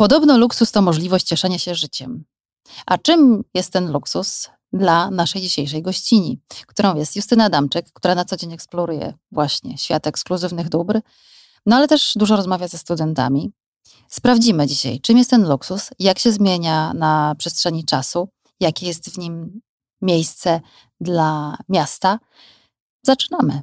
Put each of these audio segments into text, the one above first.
Podobno luksus to możliwość cieszenia się życiem. A czym jest ten luksus dla naszej dzisiejszej gościni, którą jest Justyna Adamczyk, która na co dzień eksploruje właśnie świat ekskluzywnych dóbr, no ale też dużo rozmawia ze studentami. Sprawdzimy dzisiaj, czym jest ten luksus, jak się zmienia na przestrzeni czasu, jakie jest w nim miejsce dla miasta. Zaczynamy.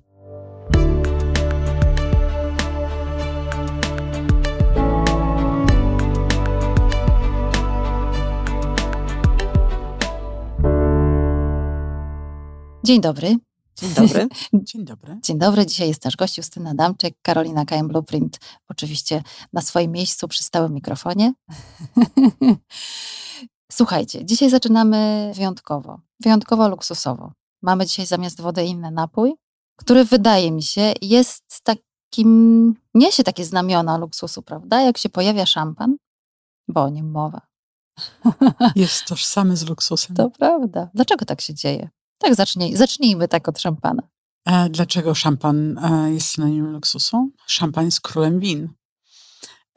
Dzień dobry. Dzień dobry. Dzień dobry. Dzień dobry. Dzisiaj jest nasz gość Justyna Damczyk, Karolina KM Blueprint, oczywiście na swoim miejscu przy stałym mikrofonie. Słuchajcie, dzisiaj zaczynamy wyjątkowo, wyjątkowo luksusowo. Mamy dzisiaj zamiast wody inny napój, który wydaje mi się jest takim, niesie takie znamiona luksusu, prawda? Jak się pojawia szampan, bo o nim mowa. Jest tożsamy z luksusem. To prawda. Dlaczego tak się dzieje? Tak, zacznij, zacznijmy tak od szampana. E, dlaczego szampan e, jest synonimem luksusu? Szampan jest królem win.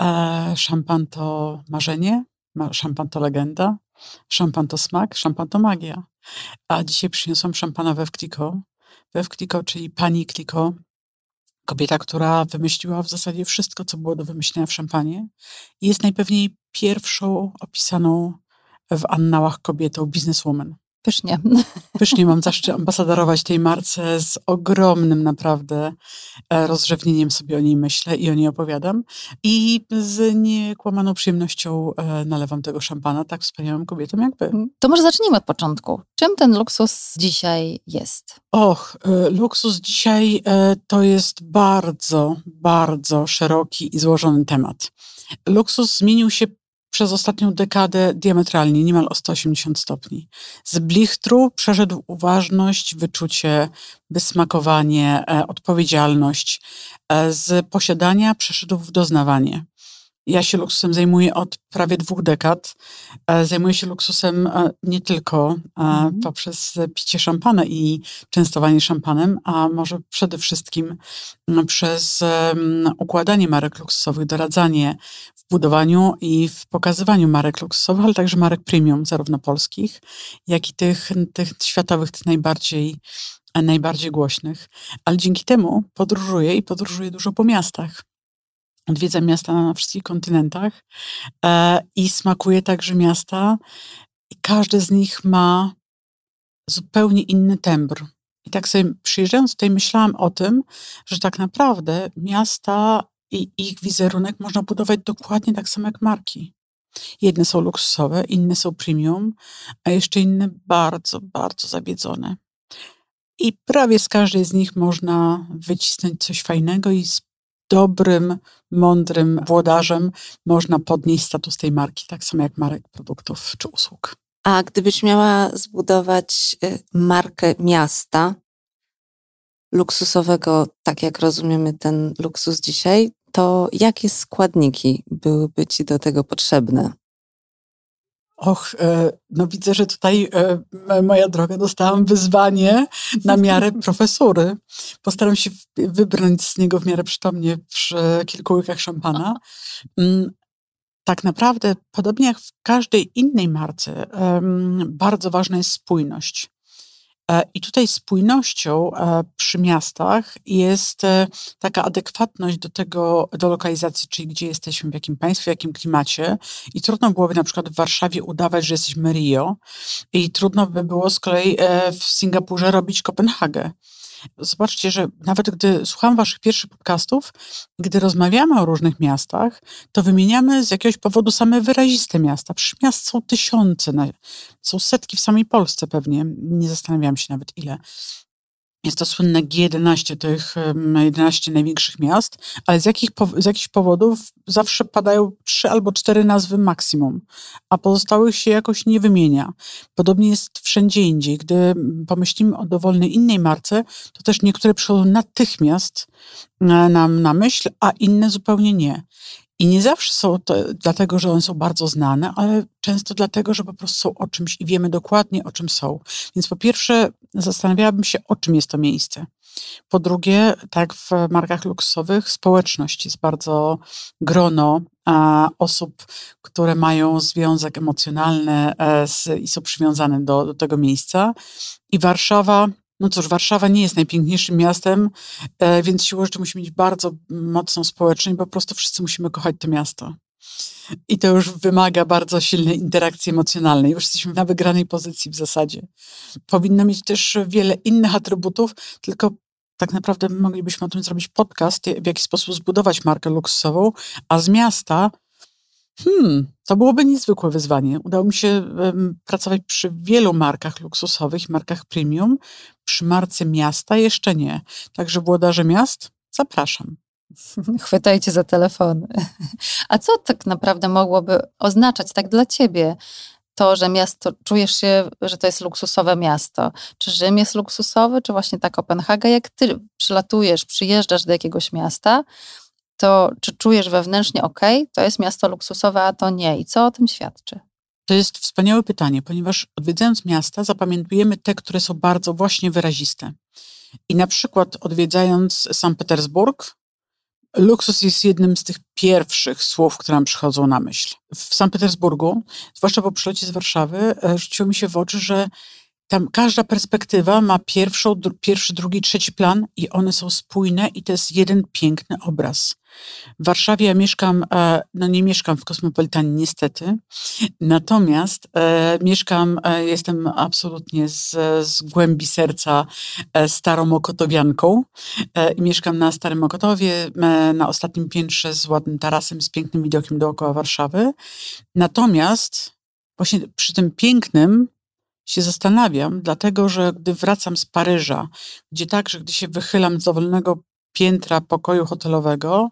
E, szampan to marzenie, szampan to legenda, szampan to smak, szampan to magia. A dzisiaj przyniosłam szampana Wew Kliko. Kliko, czyli pani Kliko, kobieta, która wymyśliła w zasadzie wszystko, co było do wymyślenia w szampanie. I jest najpewniej pierwszą opisaną w annałach kobietą bizneswoman. Pysznie. Pysznie mam zaszczyt ambasadorować tej marce z ogromnym naprawdę e, rozrzewnieniem sobie o niej myślę i o niej opowiadam. I z niekłamaną przyjemnością e, nalewam tego szampana tak wspaniałym kobietom jak wy. Mhm. To może zacznijmy od początku. Czym ten luksus dzisiaj jest? Och, e, luksus dzisiaj to jest bardzo, bardzo szeroki i złożony temat. Luksus zmienił się przez ostatnią dekadę diametralnie, niemal o 180 stopni. Z blichtru przeszedł uważność, wyczucie, wysmakowanie, e, odpowiedzialność. E, z posiadania przeszedł w doznawanie. Ja się luksusem zajmuję od prawie dwóch dekad. E, zajmuję się luksusem e, nie tylko mm. poprzez picie szampana i częstowanie szampanem, a może przede wszystkim przez układanie marek luksusowych, doradzanie budowaniu i w pokazywaniu marek luksusowych, ale także marek premium, zarówno polskich, jak i tych, tych światowych, tych najbardziej najbardziej głośnych, ale dzięki temu podróżuję i podróżuję dużo po miastach. Odwiedzam miasta na wszystkich kontynentach e, i smakuję także miasta. I każde z nich ma zupełnie inny tembr. I tak sobie przyjeżdżając tutaj myślałam o tym, że tak naprawdę miasta i ich wizerunek można budować dokładnie tak samo jak marki. Jedne są luksusowe, inne są premium, a jeszcze inne bardzo, bardzo zawiedzone. I prawie z każdej z nich można wycisnąć coś fajnego i dobrym, mądrym włodarzem można podnieść status tej marki, tak samo jak marek produktów czy usług. A gdybyś miała zbudować y, markę miasta luksusowego, tak jak rozumiemy ten luksus dzisiaj, to jakie składniki byłyby ci do tego potrzebne? Och, e, no widzę, że tutaj e, moja droga dostałam wyzwanie na miarę profesury. Postaram się wybrnąć z niego w miarę przytomnie przy kilku łykach szampana. Mm, tak naprawdę, podobnie jak w każdej innej marce, bardzo ważna jest spójność. E, I tutaj spójnością e, przy miastach jest e, taka adekwatność do tego, do lokalizacji, czyli gdzie jesteśmy, w jakim państwie, w jakim klimacie. I trudno byłoby na przykład w Warszawie udawać, że jesteśmy Rio, i trudno by było z kolei w Singapurze robić Kopenhagę. Zobaczcie, że nawet gdy słucham waszych pierwszych podcastów, gdy rozmawiamy o różnych miastach, to wymieniamy z jakiegoś powodu same wyraziste miasta. Przecież miast są tysiące, są setki w samej Polsce pewnie. Nie zastanawiam się nawet ile. Jest to słynne G11, tych 11 największych miast, ale z, jakich, z jakichś powodów zawsze padają trzy albo cztery nazwy maksimum, a pozostałych się jakoś nie wymienia. Podobnie jest wszędzie indziej. Gdy pomyślimy o dowolnej innej marce, to też niektóre przychodzą natychmiast e, nam na myśl, a inne zupełnie nie. I nie zawsze są to dlatego, że one są bardzo znane, ale często dlatego, że po prostu są o czymś i wiemy dokładnie, o czym są. Więc po pierwsze, zastanawiałabym się, o czym jest to miejsce. Po drugie, tak w markach luksusowych, społeczność jest bardzo grono a, osób, które mają związek emocjonalny e, z, i są przywiązane do, do tego miejsca. I Warszawa no cóż, Warszawa nie jest najpiękniejszym miastem, e, więc siłą rzeczy musi mieć bardzo mocną społeczność, bo po prostu wszyscy musimy kochać to miasto. I to już wymaga bardzo silnej interakcji emocjonalnej. Już jesteśmy na wygranej pozycji w zasadzie. Powinno mieć też wiele innych atrybutów, tylko tak naprawdę moglibyśmy o tym zrobić podcast, w jaki sposób zbudować markę luksusową, a z miasta Hmm, to byłoby niezwykłe wyzwanie. Udało mi się um, pracować przy wielu markach luksusowych, markach premium. Przy marce miasta jeszcze nie. Także włodarze miast, zapraszam. Chwytajcie za telefony. A co tak naprawdę mogłoby oznaczać tak dla ciebie to, że miasto, czujesz się, że to jest luksusowe miasto? Czy Rzym jest luksusowy, czy właśnie ta Kopenhaga? Jak ty przylatujesz, przyjeżdżasz do jakiegoś miasta, to czy czujesz wewnętrznie, ok, to jest miasto luksusowe, a to nie? I co o tym świadczy? To jest wspaniałe pytanie, ponieważ odwiedzając miasta, zapamiętujemy te, które są bardzo właśnie wyraziste. I na przykład odwiedzając Sankt Petersburg, luksus jest jednym z tych pierwszych słów, które nam przychodzą na myśl. W Sankt Petersburgu, zwłaszcza po przylocie z Warszawy, e, rzuciło mi się w oczy, że tam każda perspektywa ma pierwszą, pierwszy, drugi, trzeci plan i one są spójne i to jest jeden piękny obraz. W Warszawie ja mieszkam, e, no nie mieszkam w Kosmopolitanie niestety, natomiast e, mieszkam, e, jestem absolutnie z, z głębi serca starą Mokotowianką i mieszkam na Starym Mokotowie, na ostatnim piętrze z ładnym tarasem, z pięknym widokiem dookoła Warszawy. Natomiast właśnie przy tym pięknym się zastanawiam, dlatego że gdy wracam z Paryża, gdzie także, gdy się wychylam z dowolnego piętra pokoju hotelowego,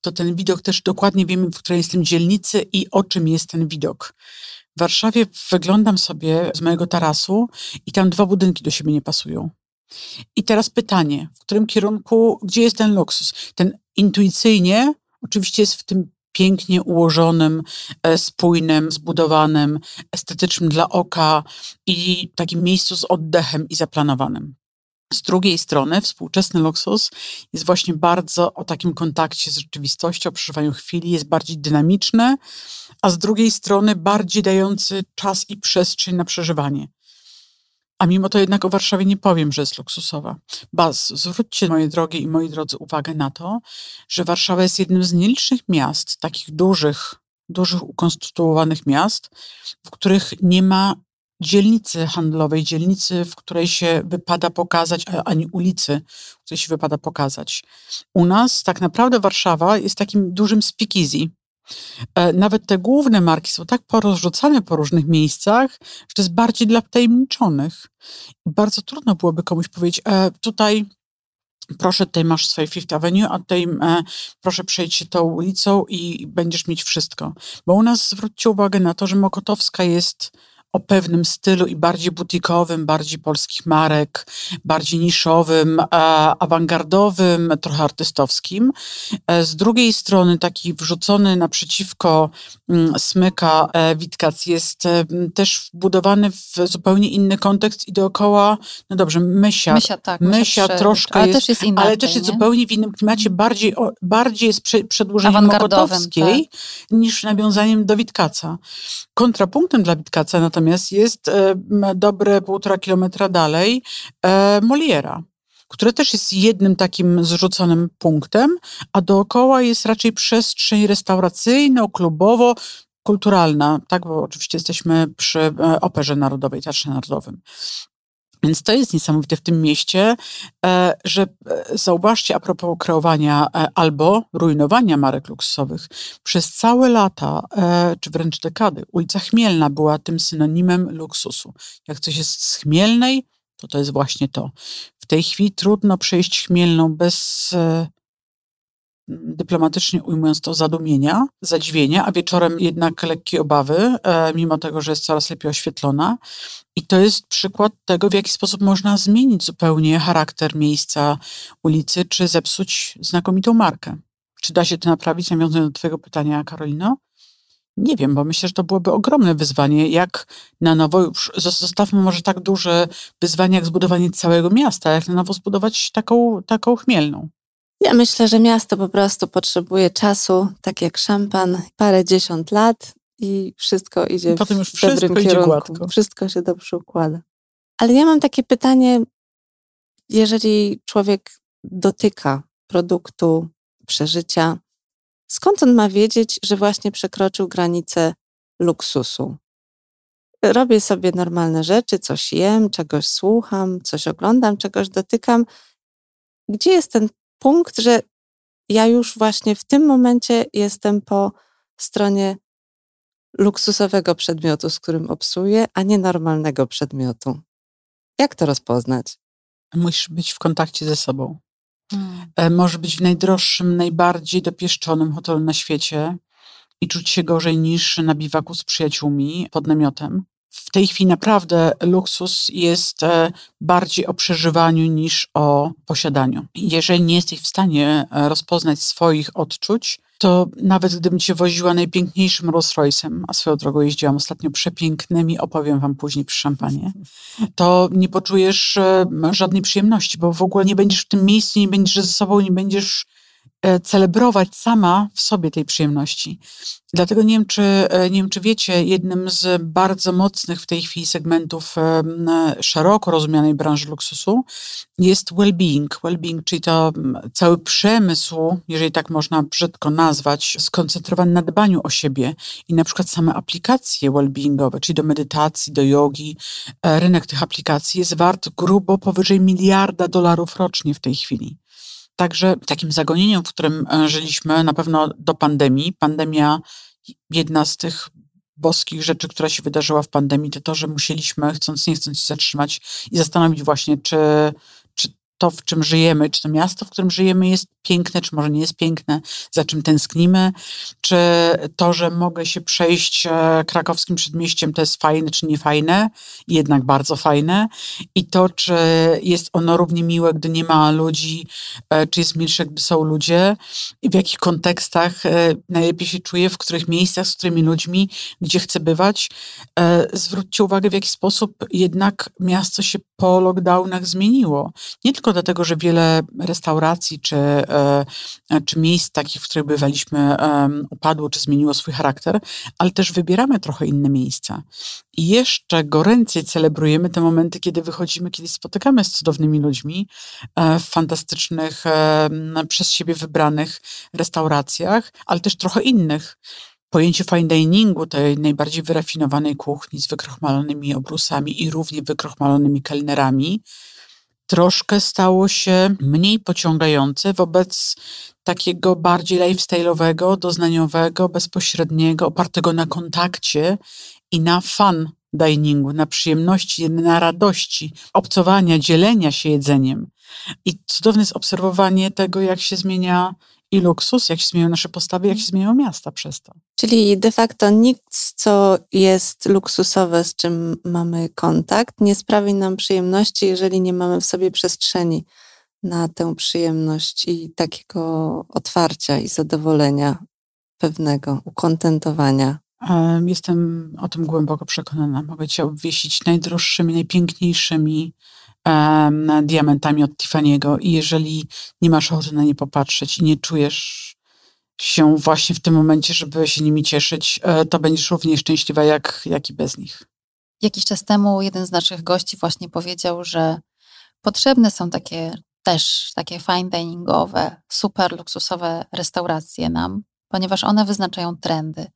to ten widok też dokładnie wiemy, w której jestem dzielnicy i o czym jest ten widok. W Warszawie wyglądam sobie z mojego tarasu i tam dwa budynki do siebie nie pasują. I teraz pytanie, w którym kierunku, gdzie jest ten luksus? Ten intuicyjnie oczywiście jest w tym pięknie ułożonym, e, spójnym, zbudowanym, estetycznym dla oka i takim miejscu z oddechem i zaplanowanym. Z drugiej strony współczesny luksus jest właśnie bardzo o takim kontakcie z rzeczywistością, przeżywaniu chwili, jest bardziej dynamiczny, a z drugiej strony bardziej dający czas i przestrzeń na przeżywanie. A mimo to jednak o Warszawie nie powiem, że jest luksusowa. Baz, zwróćcie, moje drogie i moi drodzy, uwagę na to, że Warszawa jest jednym z nielicznych miast, takich dużych, dużych ukonstytuowanych miast, w których nie ma dzielnicy handlowej, dzielnicy, w której się wypada pokazać, ani ulicy, w której się wypada pokazać. U nas tak naprawdę Warszawa jest takim dużym speakeasy. E, nawet te główne marki są tak porozrzucane po różnych miejscach, że to jest bardziej dla wtajemniczonych. I bardzo trudno byłoby komuś powiedzieć, e, tutaj proszę, tutaj masz swoje Fifth Avenue, a tutaj e, proszę przejdź się tą ulicą i będziesz mieć wszystko. Bo u nas zwróćcie uwagę na to, że Mokotowska jest o pewnym stylu i bardziej butikowym, bardziej polskich marek, bardziej niszowym, awangardowym, trochę artystowskim. E, z drugiej strony taki wrzucony naprzeciwko mm, smyka e, Witkac jest e, też wbudowany w zupełnie inny kontekst i dookoła, no dobrze, Mysia. Mysia, tak. Mysia, troszkę ale jest, też jest inaczej, ale też jest nie? zupełnie w innym klimacie, bardziej, bardziej jest przedłużeniem Mokotowskiej tak. niż nawiązaniem do Witkaca. Kontrapunktem dla Witkaca natomiast natomiast jest e, dobre półtora kilometra dalej e, Moliera które też jest jednym takim zrzuconym punktem, a dookoła jest raczej przestrzeń restauracyjno-klubowo, kulturalna, tak, bo oczywiście jesteśmy przy e, Operze Narodowej, Teatrze Narodowym. Więc to jest niesamowite w tym mieście, e, że e, zauważcie a propos kreowania e, albo rujnowania marek luksusowych. Przez całe lata, czy wręcz dekady, ulica Chmielna była tym synonimem luksusu. Jak coś jest z Chmielnej, to to jest właśnie to. W tej chwili trudno przejść Chmielną bez dyplomatycznie ujmując to, zadumienia, zadziwienia, a wieczorem jednak lekkie obawy, mimo tego, że jest coraz lepiej oświetlona. I to jest przykład tego, w jaki sposób można zmienić zupełnie charakter miejsca, ulicy, czy zepsuć znakomitą markę. Czy da się to naprawić, nawiązując do Twojego pytania, Karolino? Nie wiem, bo myślę, że to byłoby ogromne wyzwanie, jak na nowo, już zostawmy może tak duże wyzwanie, jak zbudowanie całego miasta, jak na nowo zbudować taką, taką chmielną. Ja myślę, że miasto po prostu potrzebuje czasu, tak jak szampan, parę dziesiąt lat i wszystko idzie Potem już w dobrym kierunku. gładko. Wszystko się dobrze układa. Ale ja mam takie pytanie, jeżeli człowiek dotyka produktu, przeżycia, skąd on ma wiedzieć, że właśnie przekroczył granicę luksusu? Robię sobie normalne rzeczy, coś jem, czegoś słucham, coś oglądam, czegoś dotykam. Gdzie jest ten punkt, że ja już właśnie w tym momencie jestem po stronie luksusowego przedmiotu, z którym obsuję, a nie normalnego przedmiotu? Jak to rozpoznać? Musisz być w kontakcie ze sobą. Hmm. E, Może być w najdroższym, najbardziej dopieszczonym hotelu na świecie i czuć się gorzej niż na biwaku z przyjaciółmi pod namiotem. W tej chwili naprawdę luksus jest e, bardziej o przeżywaniu niż o posiadaniu. Jeżeli nie jesteś w stanie e, rozpoznać swoich odczuć, to nawet gdybym cię woziła najpiękniejszym Rolls Royce'em, a swoją drogą jeździłam ostatnio przepięknymi, opowiem wam później przy szampanie, to nie poczujesz e, żadnej przyjemności, bo w ogóle nie będziesz w tym miejscu, nie będziesz ze sobą, nie będziesz celebrować sama w sobie tej przyjemności. Dlatego nie wiem, czy, e, nie wiem, czy wiecie, jednym z bardzo mocnych w tej chwili segmentów em, szeroko rozumianej branży luksusu jest well-being. Well-being, czyli to cały przemysł, jeżeli tak można brzydko nazwać, skoncentrowany na dbaniu o siebie i na przykład same aplikacje well-beingowe, czyli do medytacji, do jogi, e, rynek tych aplikacji jest wart grubo powyżej miliarda dolarów rocznie w tej chwili. Także takim zagonieniem, w którym e, żyliśmy, na pewno do pandemii, pandemia, jedna z tych boskich rzeczy, która się wydarzyła w pandemii, to to, że musieliśmy, chcąc nie chcąc, się zatrzymać i zastanowić właśnie, czy, czy to, w czym żyjemy, czy to miasto, w którym żyjemy jest piękne, czy może nie jest piękne, za czym tęsknimy, czy to, że mogę się przejść e, krakowskim przedmieściem, to jest fajne, czy nie fajne, jednak bardzo fajne. I to, czy jest ono równie miłe, gdy nie ma ludzi, e, czy jest milsze, gdy są ludzie? I w jakich kontekstach e, najlepiej się czuję, w których miejscach, z którymi ludźmi, gdzie chcę bywać. Zwróćcie uwagę, w jaki sposób jednak miasto się po lockdownach zmieniło. Nie tylko dlatego, że wiele restauracji czy, e, czy miejsc takich, w których bywaliśmy, upadło czy zmieniło swój charakter, ale też wybieramy trochę inne miejsca. I jeszcze goręcej celebrujemy te momenty, kiedy wychodzimy, kiedy spotykamy z cudownymi ludźmi e, w fantastycznych, przez siebie wybranych restauracjach, ale też trochę innych. Pojęcie fine diningu, tej najbardziej wyrafinowanej kuchni z wykrochmalonymi obrusami i równie wykrochmalonymi kelnerami, troszkę stało się mniej pociągające wobec takiego bardziej lifestyle'owego, doznaniowego, bezpośredniego, opartego na kontakcie i na fun diningu, na przyjemności, na radości, obcowania, dzielenia się jedzeniem. I cudowne jest obserwowanie tego, jak się zmienia i luksus, jak się zmieniają nasze postawy, jak się zmieniają miasta przez to. Czyli de facto nic, co jest luksusowe, z czym mamy kontakt, nie sprawi nam przyjemności, jeżeli nie mamy w sobie przestrzeni na tę przyjemność i takiego otwarcia i zadowolenia pewnego, ukontentowania. Em, Jestem o tym głęboko przekonana. Mogę cię obwiesić najdroższymi, najpiękniejszymi diamentami od Tiffany'ego i jeżeli nie masz ochoty na nie popatrzeć i nie czujesz się właśnie w tym momencie, żeby się nimi cieszyć, e, to będziesz równie szczęśliwa jak, jak i bez nich. Jakiś czas temu jeden z naszych gości właśnie powiedział, że potrzebne są takie też takie fine diningowe, super luksusowe restauracje nam, ponieważ one wyznaczają trendy.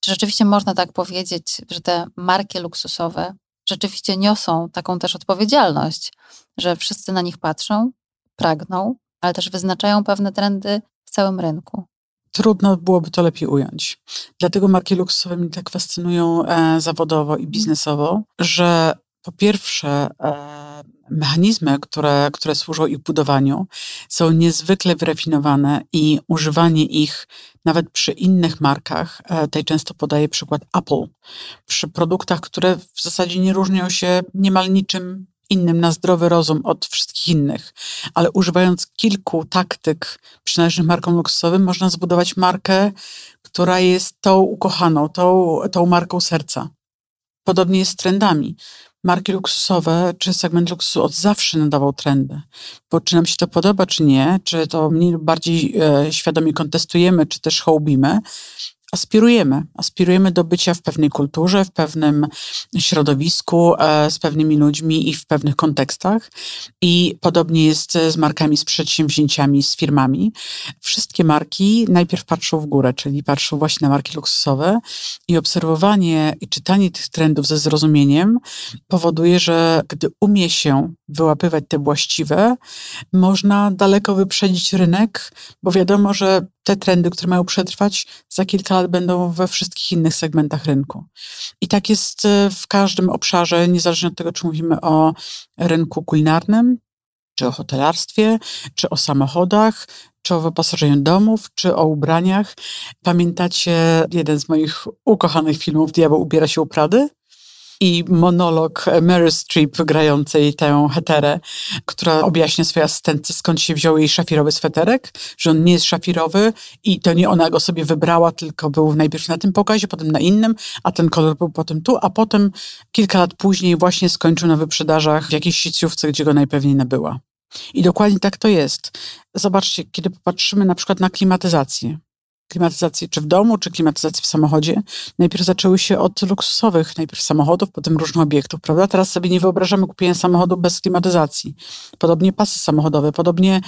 Czy rzeczywiście można tak powiedzieć, że te marki luksusowe rzeczywiście niosą taką też odpowiedzialność, że wszyscy na nich patrzą, pragną, ale też wyznaczają pewne trendy w całym rynku? Trudno byłoby to lepiej ująć. Dlatego marki luksusowe mnie tak fascynują e, zawodowo i biznesowo, że po pierwsze e, mechanizmy, które, które służą ich budowaniu, są niezwykle wyrafinowane i używanie ich nawet przy innych markach, e, tutaj często podaję przykład Apple, przy produktach, które w zasadzie nie różnią się niemal niczym innym na zdrowy rozum od wszystkich innych, ale używając kilku taktyk przynależnych markom luksusowym, można zbudować markę, która jest tą ukochaną, tą, tą marką serca. Podobnie jest z trendami. Marki luksusowe czy segment luksusu od zawsze nadawał trendy. Bo czy nam się to podoba, czy nie, czy to mniej lub bardziej e, świadomie kontestujemy, czy też hołbimy, aspirujemy. Aspirujemy do bycia w pewnej kulturze, w pewnym środowisku, e, z pewnymi ludźmi i w pewnych kontekstach. I podobnie jest z markami, z przedsięwzięciami, z firmami. Wszystkie marki najpierw patrzą w górę, czyli patrzą właśnie na marki luksusowe i obserwowanie i czytanie tych trendów ze zrozumieniem powoduje, że gdy umie się wyłapywać te właściwe, można daleko wyprzedzić rynek, bo wiadomo, że te trendy, które mają przetrwać, za kilka lat będą we wszystkich innych segmentach rynku. I tak jest e, w każdym obszarze, niezależnie od tego, czy mówimy o rynku kulinarnym, czy o hotelarstwie, czy o samochodach, czy o wyposażeniu domów, czy o ubraniach. Pamiętacie jeden z moich ukochanych filmów Diabeł ubiera się u Prady? I monolog Mary Streep grającej tę heterę, która objaśnia swojej asystentce, skąd się wziął jej szafirowy sweterek, że on nie jest szafirowy i to nie ona go sobie wybrała, tylko był najpierw na tym pokazie, potem na innym, a ten kolor był potem tu, a potem kilka lat później właśnie skończył na wyprzedażach w jakiejś sieciówce, gdzie go najpewniej nabyła. I dokładnie tak to jest. Zobaczcie, kiedy popatrzymy na przykład na klimatyzację klimatyzacji czy w domu, czy klimatyzacji w samochodzie, najpierw zaczęły się od luksusowych, najpierw samochodów, potem różnych obiektów, prawda? Teraz sobie nie wyobrażamy kupienia samochodu bez klimatyzacji. Podobnie pasy samochodowe, podobnie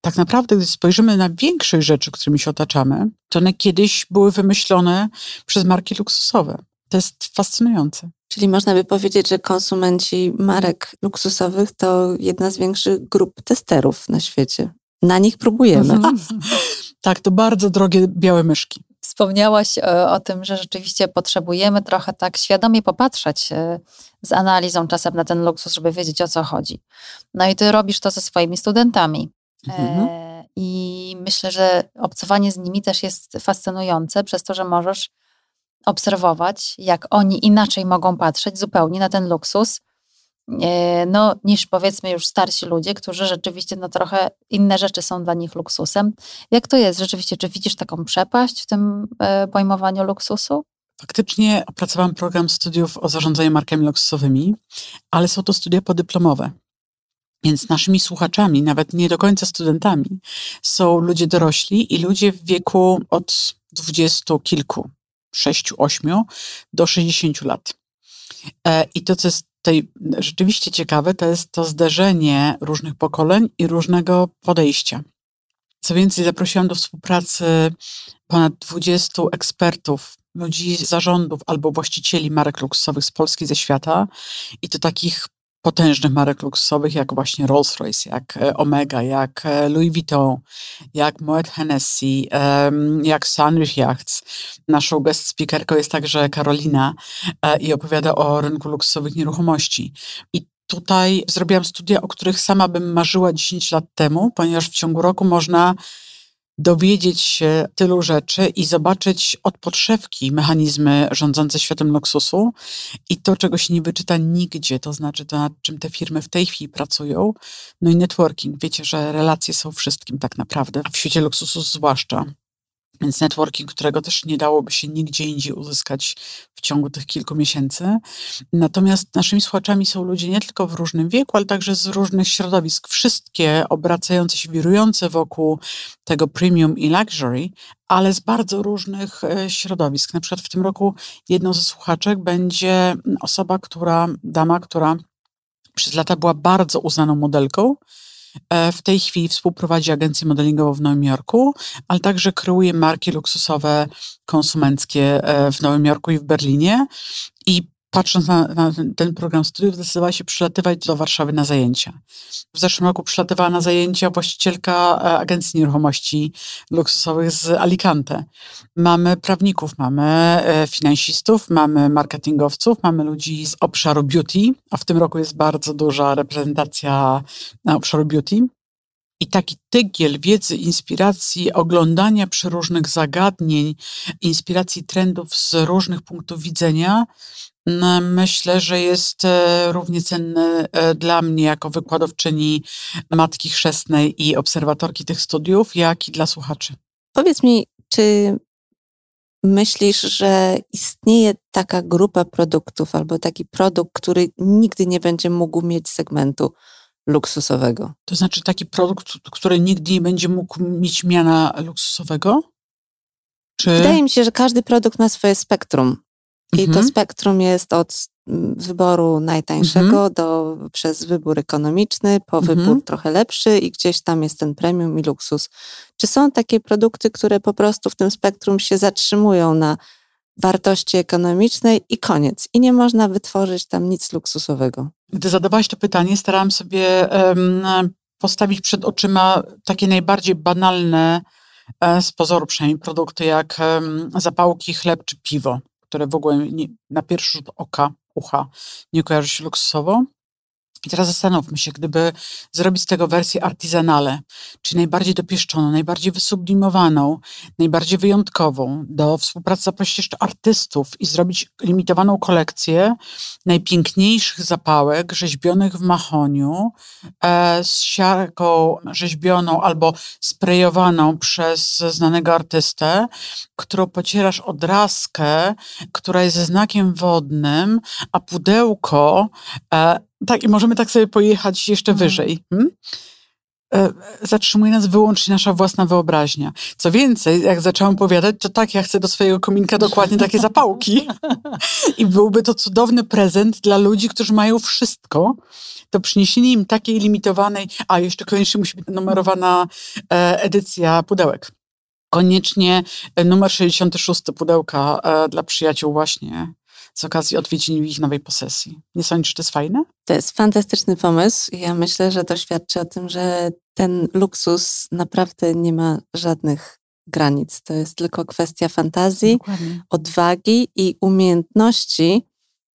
tak naprawdę, gdy spojrzymy na większość rzeczy, którymi się otaczamy, to one kiedyś były wymyślone przez marki luksusowe. To jest fascynujące. Czyli można by powiedzieć, że konsumenci marek luksusowych to jedna z większych grup testerów na świecie. Na nich próbujemy. Tak, to bardzo drogie białe myszki. Wspomniałaś e, o tym, że rzeczywiście potrzebujemy trochę tak świadomie popatrzeć e, z analizą czasem na ten luksus, żeby wiedzieć o co chodzi. No i ty robisz to ze swoimi studentami. Mhm. E, I myślę, że obcowanie z nimi też jest fascynujące, przez to, że możesz obserwować, jak oni inaczej mogą patrzeć zupełnie na ten luksus no, niż powiedzmy już starsi ludzie, którzy rzeczywiście no, trochę inne rzeczy są dla nich luksusem. Jak to jest rzeczywiście? Czy widzisz taką przepaść w tym e, pojmowaniu luksusu? Faktycznie opracowałam program studiów o zarządzaniu markami luksusowymi, ale są to studia podyplomowe. Więc naszymi słuchaczami, nawet nie do końca studentami, są ludzie dorośli i ludzie w wieku od dwudziestu kilku, sześciu, ośmiu do sześćdziesięciu lat. E, I to, co jest tutaj rzeczywiście ciekawe, to jest to zderzenie różnych pokoleń i różnego podejścia. Co więcej, zaprosiłam do współpracy ponad 20 ekspertów, ludzi z zarządów albo właścicieli marek luksusowych z Polski, ze świata i to takich potężnych marek luksusowych, jak właśnie Rolls-Royce, jak e, Omega, jak e, Louis Vuitton, jak Moet Hennessy, jak Sunrich Yachts. Naszą guest speakerką jest także Karolina e, i opowiada o rynku luksusowych nieruchomości. I tutaj zrobiłam studia, o których sama bym marzyła 10 lat temu, ponieważ w ciągu roku można dowiedzieć się tylu rzeczy i zobaczyć od podszewki mechanizmy rządzące światem luksusu i to, czego się nie wyczyta nigdzie, to znaczy to, nad czym te firmy w tej chwili pracują. No i networking. Wiecie, że relacje są wszystkim tak naprawdę, w świecie luksusu zwłaszcza. Więc networking, którego też nie dałoby się nigdzie indziej uzyskać w ciągu tych kilku miesięcy. Natomiast naszymi słuchaczami są ludzie nie tylko w różnym wieku, ale także z różnych środowisk. Wszystkie obracające się, wirujące wokół tego premium i luxury, ale z bardzo różnych e, środowisk. Na przykład w tym roku jedną ze słuchaczek będzie osoba, która, dama, która przez lata była bardzo uznaną modelką, w tej chwili współprowadzi agencję modelingową w Nowym Jorku, ale także kreuje marki luksusowe konsumenckie e, w Nowym Jorku i w Berlinie. Patrząc na, na, ten program studiów, zdecydowała się przylatywać do Warszawy na zajęcia. W zeszłym roku przylatywała na zajęcia właścicielka e, agencji nieruchomości luksusowych z Alicante. Mamy prawników, mamy e, finansistów, mamy marketingowców, mamy ludzi z obszaru beauty, a w tym roku jest bardzo duża reprezentacja obszaru beauty. I taki tygiel wiedzy, inspiracji, oglądania przeróżnych zagadnień, inspiracji trendów z różnych punktów widzenia, myślę, że jest e, równie cenny e, dla mnie jako wykładowczyni matki chrzestnej i obserwatorki tych studiów, jak i dla słuchaczy. Powiedz mi, czy myślisz, że istnieje taka grupa produktów albo taki produkt, który nigdy nie będzie mógł mieć segmentu luksusowego? To znaczy taki produkt, który nigdy nie będzie mógł mieć miana luksusowego? Czy... Wydaje mi się, że każdy produkt ma swoje spektrum. I to Mhm. spektrum jest od mm, wyboru najtańszego do, przez wybór ekonomiczny, po Mhm. wybór trochę lepszy i gdzieś tam jest ten premium i luksus. Czy są takie produkty, które po prostu w tym spektrum się zatrzymują na wartości ekonomicznej i koniec. I nie można wytworzyć tam nic luksusowego. Gdy zadawałaś to pytanie, starałam sobie em, postawić przed oczyma takie najbardziej banalne, e, z pozoru przynajmniej, produkty jak em, zapałki, chleb czy piwo, które w ogóle nie, na pierwszy rzut oka, ucha nie kojarzy się luksusowo. I teraz zastanówmy się, gdyby zrobić z tego wersję artizanale, czyli najbardziej dopieszczoną, najbardziej wysublimowaną, najbardziej wyjątkową, do współpracy zaprosić jeszcze artystów i zrobić limitowaną kolekcję najpiękniejszych zapałek rzeźbionych w mahoniu, e, z siarką rzeźbioną albo sprejowaną przez znanego artystę, którą pocierasz od raskę, która jest znakiem wodnym, a pudełko e, tak, i możemy tak sobie pojechać jeszcze Mhm. wyżej. Hmm? E, Zatrzymuje nas wyłącznie nasza własna wyobraźnia. Co więcej, jak zaczęłam opowiadać, to tak, ja chcę do swojego kominka dokładnie takie zapałki. I byłby to cudowny prezent dla ludzi, którzy mają wszystko. To przyniesienie im takiej limitowanej, a jeszcze koniecznie musi być numerowana e, edycja pudełek. Koniecznie e, numer 66 pudełka dla przyjaciół właśnie z okazji odwiedzin ich nowej posesji. Nie sądzisz, że to jest fajne? To jest fantastyczny pomysł. Ja myślę, że to świadczy o tym, że ten luksus naprawdę nie ma żadnych granic. To jest tylko kwestia fantazji, Dokładnie. odwagi i umiejętności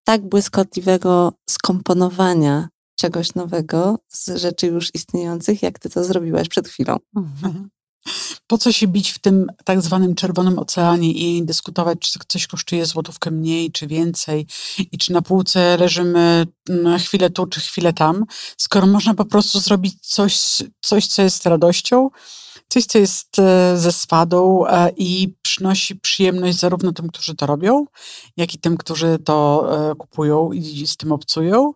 tak błyskotliwego skomponowania czegoś nowego z rzeczy już istniejących, jak ty to zrobiłaś przed chwilą. Mhm. Po co się bić w tym tak zwanym czerwonym oceanie i dyskutować, czy coś kosztuje złotówkę mniej, czy więcej i czy na półce leżymy na chwilę tu, czy chwilę tam, skoro można po prostu zrobić coś, coś co jest radością, coś, co jest e, ze swadą e, i przynosi przyjemność zarówno tym, którzy to robią, jak i tym, którzy to e, kupują i z tym obcują.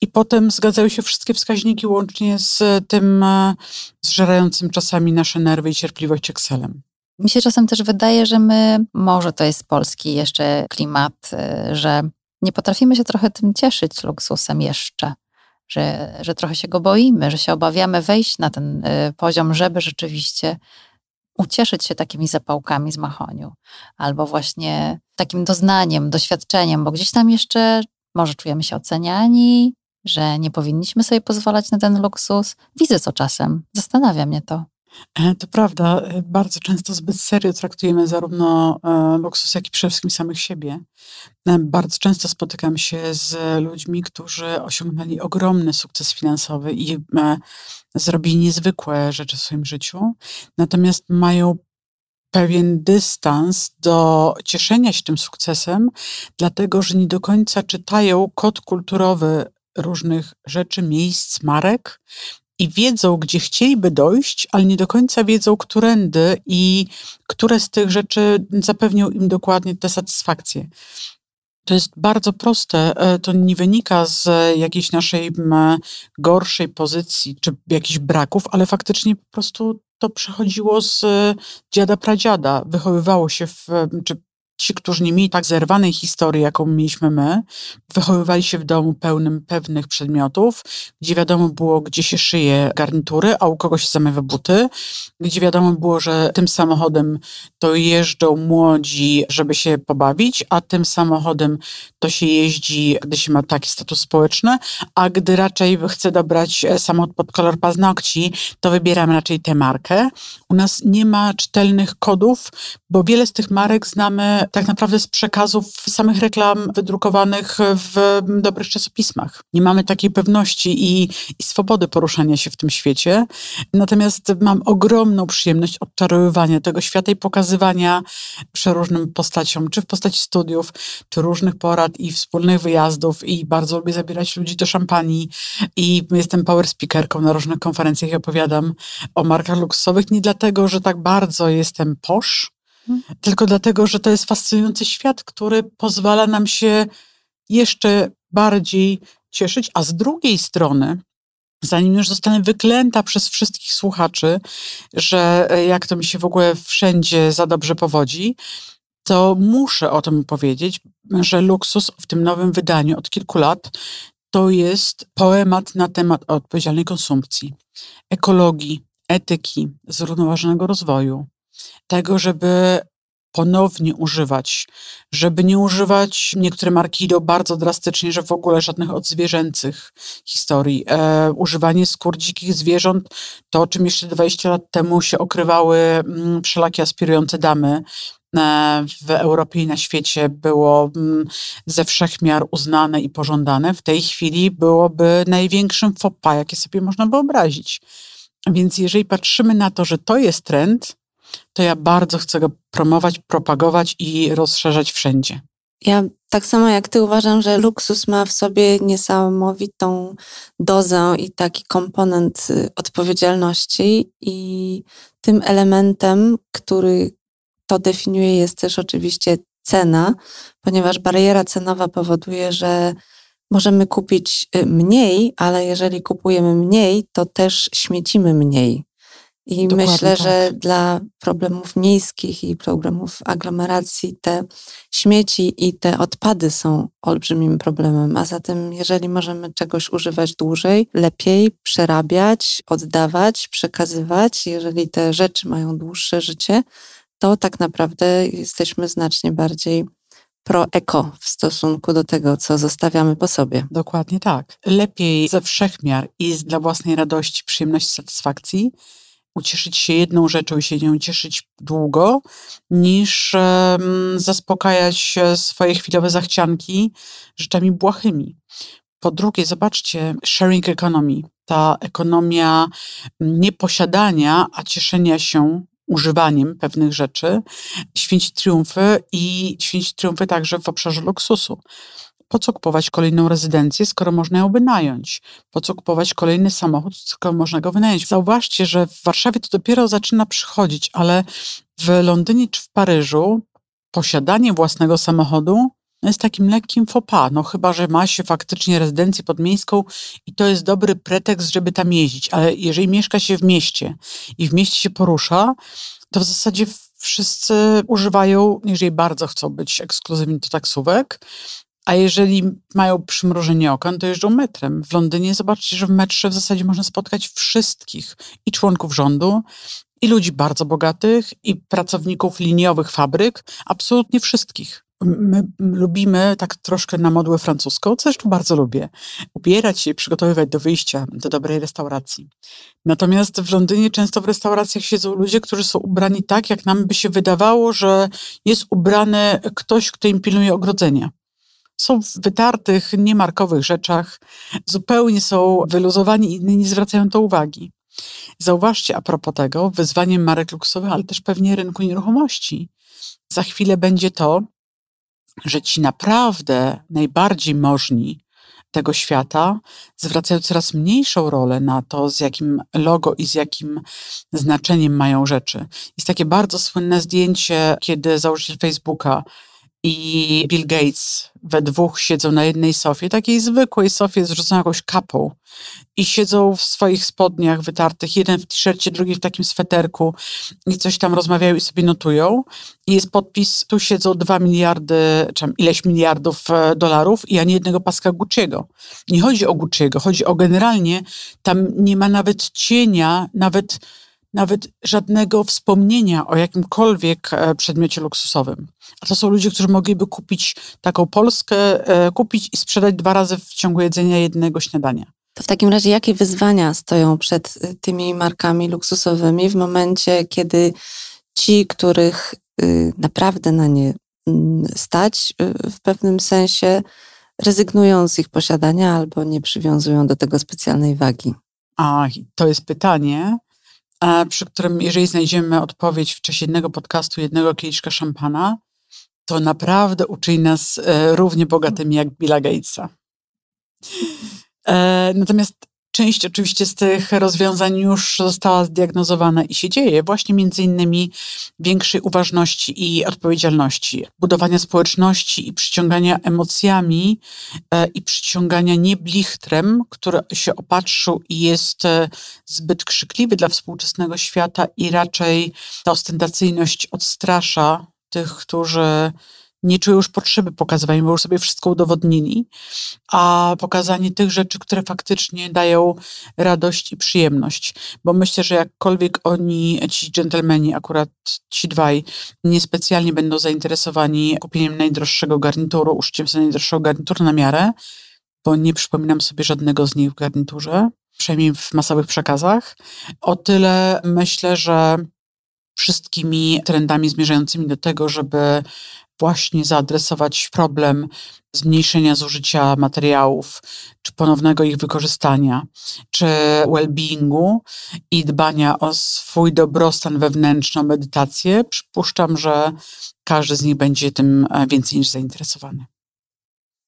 I potem zgadzają się wszystkie wskaźniki, łącznie z tym e, zżerającym czasami nasze nerwy i cierpliwość Excelem. Mi się czasem też wydaje, że my, może to jest polski jeszcze klimat, y, że nie potrafimy się trochę tym cieszyć luksusem jeszcze, że, że trochę się go boimy, że się obawiamy wejść na ten poziom, żeby rzeczywiście ucieszyć się takimi zapałkami z mahoniu, albo właśnie takim doznaniem, doświadczeniem, bo gdzieś tam jeszcze może czujemy się oceniani, że nie powinniśmy sobie pozwalać na ten luksus. Widzę to czasem, zastanawia mnie to. E, To prawda, e, bardzo często zbyt serio traktujemy zarówno e, luksus, jak i przede wszystkim samych siebie. Bardzo często spotykam się z ludźmi, którzy osiągnęli ogromny sukces finansowy i zrobili niezwykłe rzeczy w swoim życiu, natomiast mają pewien dystans do cieszenia się tym sukcesem, dlatego że nie do końca czytają kod kulturowy różnych rzeczy, miejsc, marek i wiedzą, gdzie chcieliby dojść, ale nie do końca wiedzą, którędy i które z tych rzeczy zapewnią im dokładnie tę satysfakcję. To jest bardzo proste. e, To nie wynika z jakiejś naszej gorszej pozycji czy jakichś braków, ale faktycznie po prostu to przechodziło z e, dziada pradziada. Wychowywało się w, czy ci, którzy nie mieli tak zerwanej historii, jaką mieliśmy my, wychowywali się w domu pełnym pewnych przedmiotów, gdzie wiadomo było, gdzie się szyje garnitury, a u kogoś się zamawia buty, gdzie wiadomo było, że tym samochodem to jeżdżą młodzi, żeby się pobawić, a tym samochodem to się jeździ, gdy się ma taki status społeczny, a gdy raczej chce dobrać e, samochód pod kolor paznokci, to wybieram raczej tę markę. U nas nie ma czytelnych kodów, bo wiele z tych marek znamy tak naprawdę z przekazów samych reklam wydrukowanych w dobrych czasopismach. Nie mamy takiej pewności i, i swobody poruszania się w tym świecie. Natomiast mam ogromną przyjemność odczarowywania tego świata i pokazywania przeróżnym postaciom, czy w postaci studiów, czy różnych porad i wspólnych wyjazdów i bardzo lubię zabierać ludzi do szampanii i jestem power speakerką na różnych konferencjach i opowiadam o markach luksusowych nie dlatego, że tak bardzo jestem posz, hmm. tylko dlatego, że to jest fascynujący świat, który pozwala nam się jeszcze bardziej cieszyć, a z drugiej strony zanim już zostanę wyklęta przez wszystkich słuchaczy, że e, jak to mi się w ogóle wszędzie za dobrze powodzi, to muszę o tym powiedzieć, że luksus w tym nowym wydaniu od kilku lat to jest poemat na temat odpowiedzialnej konsumpcji, ekologii, etyki, zrównoważonego rozwoju, tego, żeby ponownie używać, żeby nie używać, niektóre marki idą bardzo drastycznie, że w ogóle żadnych odzwierzęcych historii. E, używanie skór dzikich zwierząt, to czym jeszcze 20 lat temu się okrywały mm, wszelakie aspirujące damy, e, w Europie i na świecie było mm, ze wszechmiar uznane i pożądane, w tej chwili byłoby największym pas, jakie sobie można wyobrazić. Więc jeżeli patrzymy na to, że to jest trend, to ja bardzo chcę go promować, propagować i rozszerzać wszędzie. Ja tak samo jak ty uważam, że luksus ma w sobie niesamowitą dozę i taki komponent y, odpowiedzialności i tym elementem, który to definiuje jest też oczywiście cena, ponieważ bariera cenowa powoduje, że możemy kupić y, mniej, ale jeżeli kupujemy mniej, to też śmiecimy mniej. I Dokładnie myślę, tak. że dla problemów miejskich i problemów aglomeracji te śmieci i te odpady są olbrzymim problemem. A zatem, jeżeli możemy czegoś używać dłużej, lepiej przerabiać, oddawać, przekazywać, jeżeli te rzeczy mają dłuższe życie, to tak naprawdę jesteśmy znacznie bardziej pro-eko w stosunku do tego, co zostawiamy po sobie. Dokładnie tak. Lepiej ze wszechmiar i dla własnej radości, przyjemności, satysfakcji ucieszyć się jedną rzeczą i się nią cieszyć długo, niż zaspokajać swoje chwilowe zachcianki rzeczami błahymi. Po drugie, zobaczcie, sharing economy, ta ekonomia nieposiadania, a cieszenia się używaniem pewnych rzeczy, święci triumfy i święci triumfy także w obszarze luksusu. Po co kupować kolejną rezydencję, skoro można ją wynająć? Po co kupować kolejny samochód, skoro można go wynająć? Zauważcie, że w Warszawie to dopiero zaczyna przychodzić, ale w Londynie czy w Paryżu posiadanie własnego samochodu jest takim lekkim faux pas, no chyba, że ma się faktycznie rezydencję podmiejską i to jest dobry pretekst, żeby tam jeździć, ale jeżeli mieszka się w mieście i w mieście się porusza, to w zasadzie wszyscy używają, jeżeli bardzo chcą być ekskluzywni do taksówek, a jeżeli mają przymrożenie okon, to jeżdżą metrem. W Londynie zobaczcie, że w metrze w zasadzie można spotkać wszystkich i członków rządu, i ludzi bardzo bogatych, i pracowników liniowych fabryk, absolutnie wszystkich. My lubimy tak troszkę na modłę francuską, co zresztą bardzo lubię, ubierać się i przygotowywać do wyjścia do dobrej restauracji. Natomiast w Londynie często w restauracjach siedzą ludzie, którzy są ubrani tak, jak nam by się wydawało, że jest ubrany ktoś, kto im pilnuje ogrodzenia są w wytartych, niemarkowych rzeczach, zupełnie są wyluzowani i nie zwracają to uwagi. Zauważcie a propos tego, wyzwaniem marek luksusowych, ale też pewnie rynku nieruchomości. Za chwilę będzie to, że ci naprawdę najbardziej możni tego świata zwracają coraz mniejszą rolę na to, z jakim logo i z jakim znaczeniem mają rzeczy. Jest takie bardzo słynne zdjęcie, kiedy założyciel Facebooka i Bill Gates we dwóch siedzą na jednej sofie, takiej zwykłej sofie zrzuconą jakąś kapą i siedzą w swoich spodniach wytartych, jeden w t-shircie, drugi w takim sweterku i coś tam rozmawiają i sobie notują. I jest podpis, tu siedzą dwa miliardy, czy ileś miliardów e, dolarów i ani jednego paska Gucci'ego. Nie chodzi o Gucci'ego, chodzi o generalnie, tam nie ma nawet cienia, nawet nawet żadnego wspomnienia o jakimkolwiek e, przedmiocie luksusowym. A to są ludzie, którzy mogliby kupić taką Polskę, e, kupić i sprzedać dwa razy w ciągu jedzenia jednego śniadania. To w takim razie jakie wyzwania stoją przed e, tymi markami luksusowymi w momencie, kiedy ci, których naprawdę na nie mm, stać w pewnym sensie, rezygnują z ich posiadania albo nie przywiązują do tego specjalnej wagi? A to jest pytanie, przy którym, jeżeli znajdziemy odpowiedź w czasie jednego podcastu, jednego kieliszka szampana, to naprawdę uczyni nas e, równie bogatymi jak Billa Gatesa. E, natomiast część oczywiście z tych rozwiązań już została zdiagnozowana i się dzieje, właśnie między innymi większej uważności i odpowiedzialności, budowania społeczności i przyciągania emocjami e, i przyciągania nie blichtrem, który się opatrzył i jest e, zbyt krzykliwy dla współczesnego świata i raczej ta ostentacyjność odstrasza tych, którzy nie czują już potrzeby pokazywania, bo już sobie wszystko udowodnili, a pokazanie tych rzeczy, które faktycznie dają radość i przyjemność. Bo myślę, że jakkolwiek oni, ci dżentelmeni, akurat ci dwaj, niespecjalnie będą zainteresowani kupieniem najdroższego garnituru, użyciem sobie najdroższego garnituru na miarę, bo nie przypominam sobie żadnego z nich w garniturze, przynajmniej w masowych przekazach. O tyle myślę, że wszystkimi trendami zmierzającymi do tego, żeby właśnie zaadresować problem zmniejszenia zużycia materiałów, czy ponownego ich wykorzystania, czy well-beingu i dbania o swój dobrostan wewnętrzny, medytację, przypuszczam, że każdy z nich będzie tym e, więcej niż zainteresowany.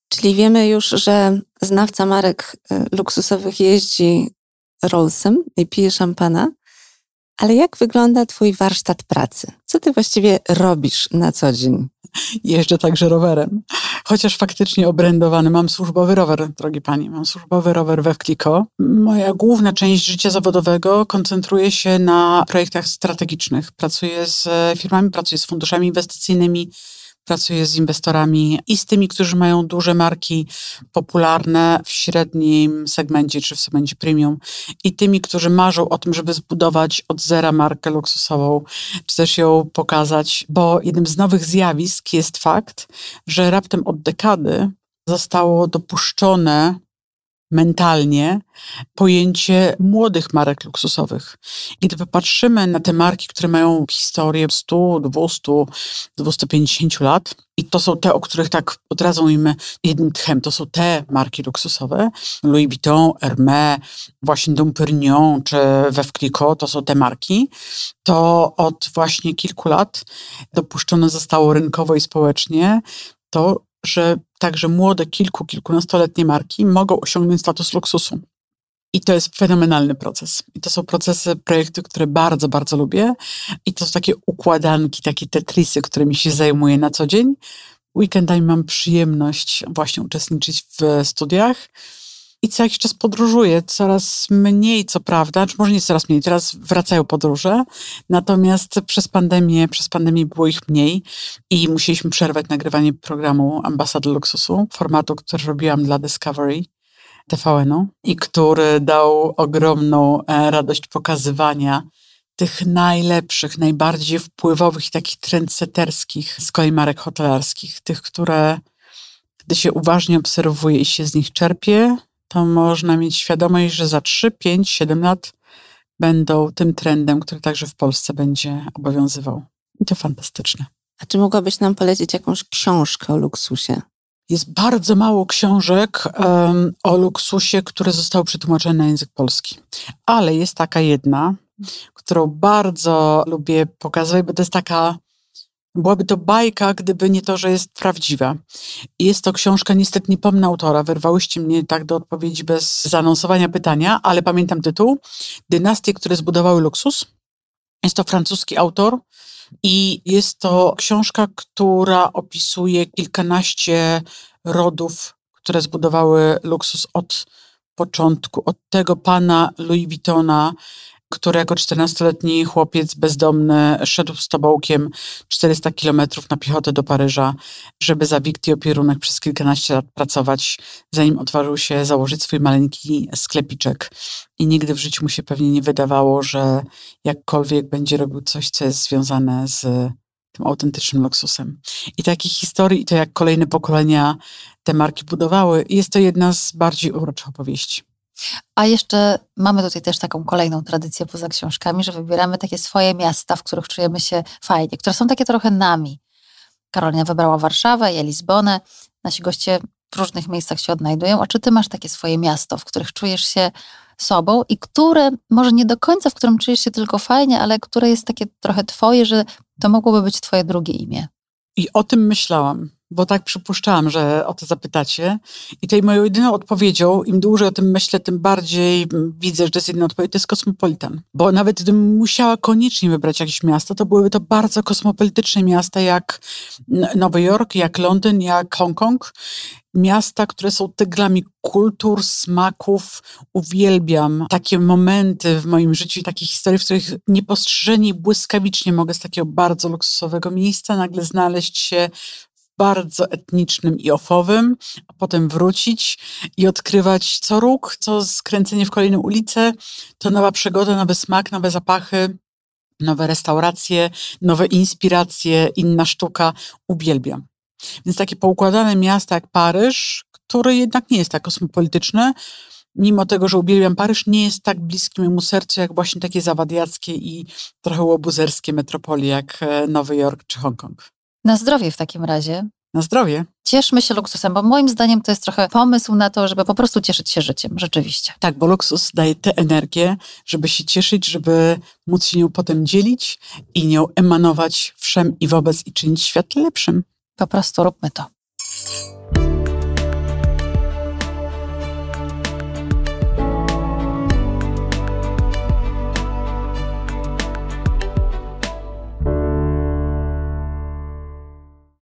Czyli wiemy już, że znawca marek e, luksusowych jeździ Rollsem i pije szampana, ale jak wygląda Twój warsztat pracy? Co Ty właściwie robisz na co dzień? Jeżdżę także rowerem. Chociaż faktycznie obrędowany. Mam służbowy rower, drogi Pani. Mam służbowy rower we Wkliko. Moja główna część życia zawodowego koncentruje się na projektach strategicznych. Pracuję z firmami, pracuję z funduszami inwestycyjnymi, pracuję z inwestorami i z tymi, którzy mają duże marki popularne w średnim segmencie czy w segmencie premium i tymi, którzy marzą o tym, żeby zbudować od zera markę luksusową, czy też ją pokazać, bo jednym z nowych zjawisk jest fakt, że raptem od dekady zostało dopuszczone mentalnie pojęcie młodych marek luksusowych. I gdy popatrzymy na te marki, które mają historię 100, 200, 250 lat, i to są te, o których tak od razu mówimy jednym tchem, to są te marki luksusowe, Louis Vuitton, Hermès, właśnie Dom Perignon czy Veuve Clicquot, to są te marki, to od właśnie kilku lat dopuszczone zostało rynkowo i społecznie to, że także młode, kilku, kilkunastoletnie marki mogą osiągnąć status luksusu. I to jest fenomenalny proces. I to są procesy, projekty, które bardzo, bardzo lubię. I to są takie układanki, takie tetrisy, którymi się zajmuję na co dzień. Weekendami mam przyjemność właśnie uczestniczyć w studiach i co jakiś czas podróżuję, coraz mniej co prawda, czy może nie coraz mniej, teraz wracają podróże, natomiast przez pandemię, przez pandemię było ich mniej i musieliśmy przerwać nagrywanie programu Ambasady Luksusu, formatu, który robiłam dla Discovery. TVN-u i który dał ogromną e, radość pokazywania tych najlepszych, najbardziej wpływowych i takich trendseterskich z kolei marek hotelarskich, tych, które gdy się uważnie obserwuje i się z nich czerpie, to można mieć świadomość, że za 3, 5, 7 lat będą tym trendem, który także w Polsce będzie obowiązywał. I to fantastyczne. A czy mogłabyś nam polecić jakąś książkę o luksusie? Jest bardzo mało książek um, o luksusie, które zostały przetłumaczone na język polski. Ale jest taka jedna, którą bardzo lubię pokazywać, bo to jest taka Byłaby to bajka, gdyby nie to, że jest prawdziwa. Jest to książka, niestety nie pomnę autora, wyrwałyście mnie tak do odpowiedzi bez zaanonsowania pytania, ale pamiętam tytuł. Dynastie, które zbudowały luksus. Jest to francuski autor i jest to książka, która opisuje kilkanaście rodów, które zbudowały luksus od początku, od tego pana Louis Vuittona, który jako 14-letni chłopiec bezdomny szedł z tobołkiem 400 kilometrów na piechotę do Paryża, żeby za wikt opierunek przez kilkanaście lat pracować, zanim odważył się założyć swój maleńki sklepiczek. I nigdy w życiu mu się pewnie nie wydawało, że jakkolwiek będzie robił coś, co jest związane z tym autentycznym luksusem. I takich historii, i to jak kolejne pokolenia te marki budowały, jest to jedna z bardziej uroczych opowieści. A jeszcze mamy tutaj też taką kolejną tradycję poza książkami, że wybieramy takie swoje miasta, w których czujemy się fajnie, które są takie trochę nami. Karolina wybrała Warszawę, ja Lizbonę. Nasi goście w różnych miejscach się odnajdują. A czy ty masz takie swoje miasto, w których czujesz się sobą i które, może nie do końca, w którym czujesz się tylko fajnie, ale które jest takie trochę twoje, że to mogłoby być twoje drugie imię? I o tym myślałam bo tak przypuszczałam, że o to zapytacie. I tej moją jedyną odpowiedzią, im dłużej o tym myślę, tym bardziej widzę, że to jest jedna odpowiedź, to jest kosmopolitan. Bo nawet gdybym musiała koniecznie wybrać jakieś miasto, to byłyby to bardzo kosmopolityczne miasta, jak Nowy Jork, jak Londyn, jak Hongkong. Miasta, które są tyglami kultur, smaków. Uwielbiam takie momenty w moim życiu i takie historie, w których niepostrzeżenie błyskawicznie mogę z takiego bardzo luksusowego miejsca nagle znaleźć się bardzo etnicznym i ofowym, a potem wrócić i odkrywać co róg, co skręcenie w kolejną ulicę, to nowa przygoda, nowy smak, nowe zapachy, nowe restauracje, nowe inspiracje, inna sztuka. Uwielbiam. Więc takie poukładane miasta jak Paryż, które jednak nie jest tak kosmopolityczne, mimo tego, że uwielbiam Paryż, nie jest tak bliskim memu sercu jak właśnie takie zawadiackie i trochę łobuzerskie metropolie jak e, Nowy Jork czy Hongkong. Na zdrowie w takim razie. Na zdrowie. Cieszmy się luksusem, bo moim zdaniem to jest trochę pomysł na to, żeby po prostu cieszyć się życiem, rzeczywiście. Tak, bo luksus daje tę energię, żeby się cieszyć, żeby móc się nią potem dzielić i nią emanować wszem i wobec i czynić świat lepszym. Po prostu róbmy to.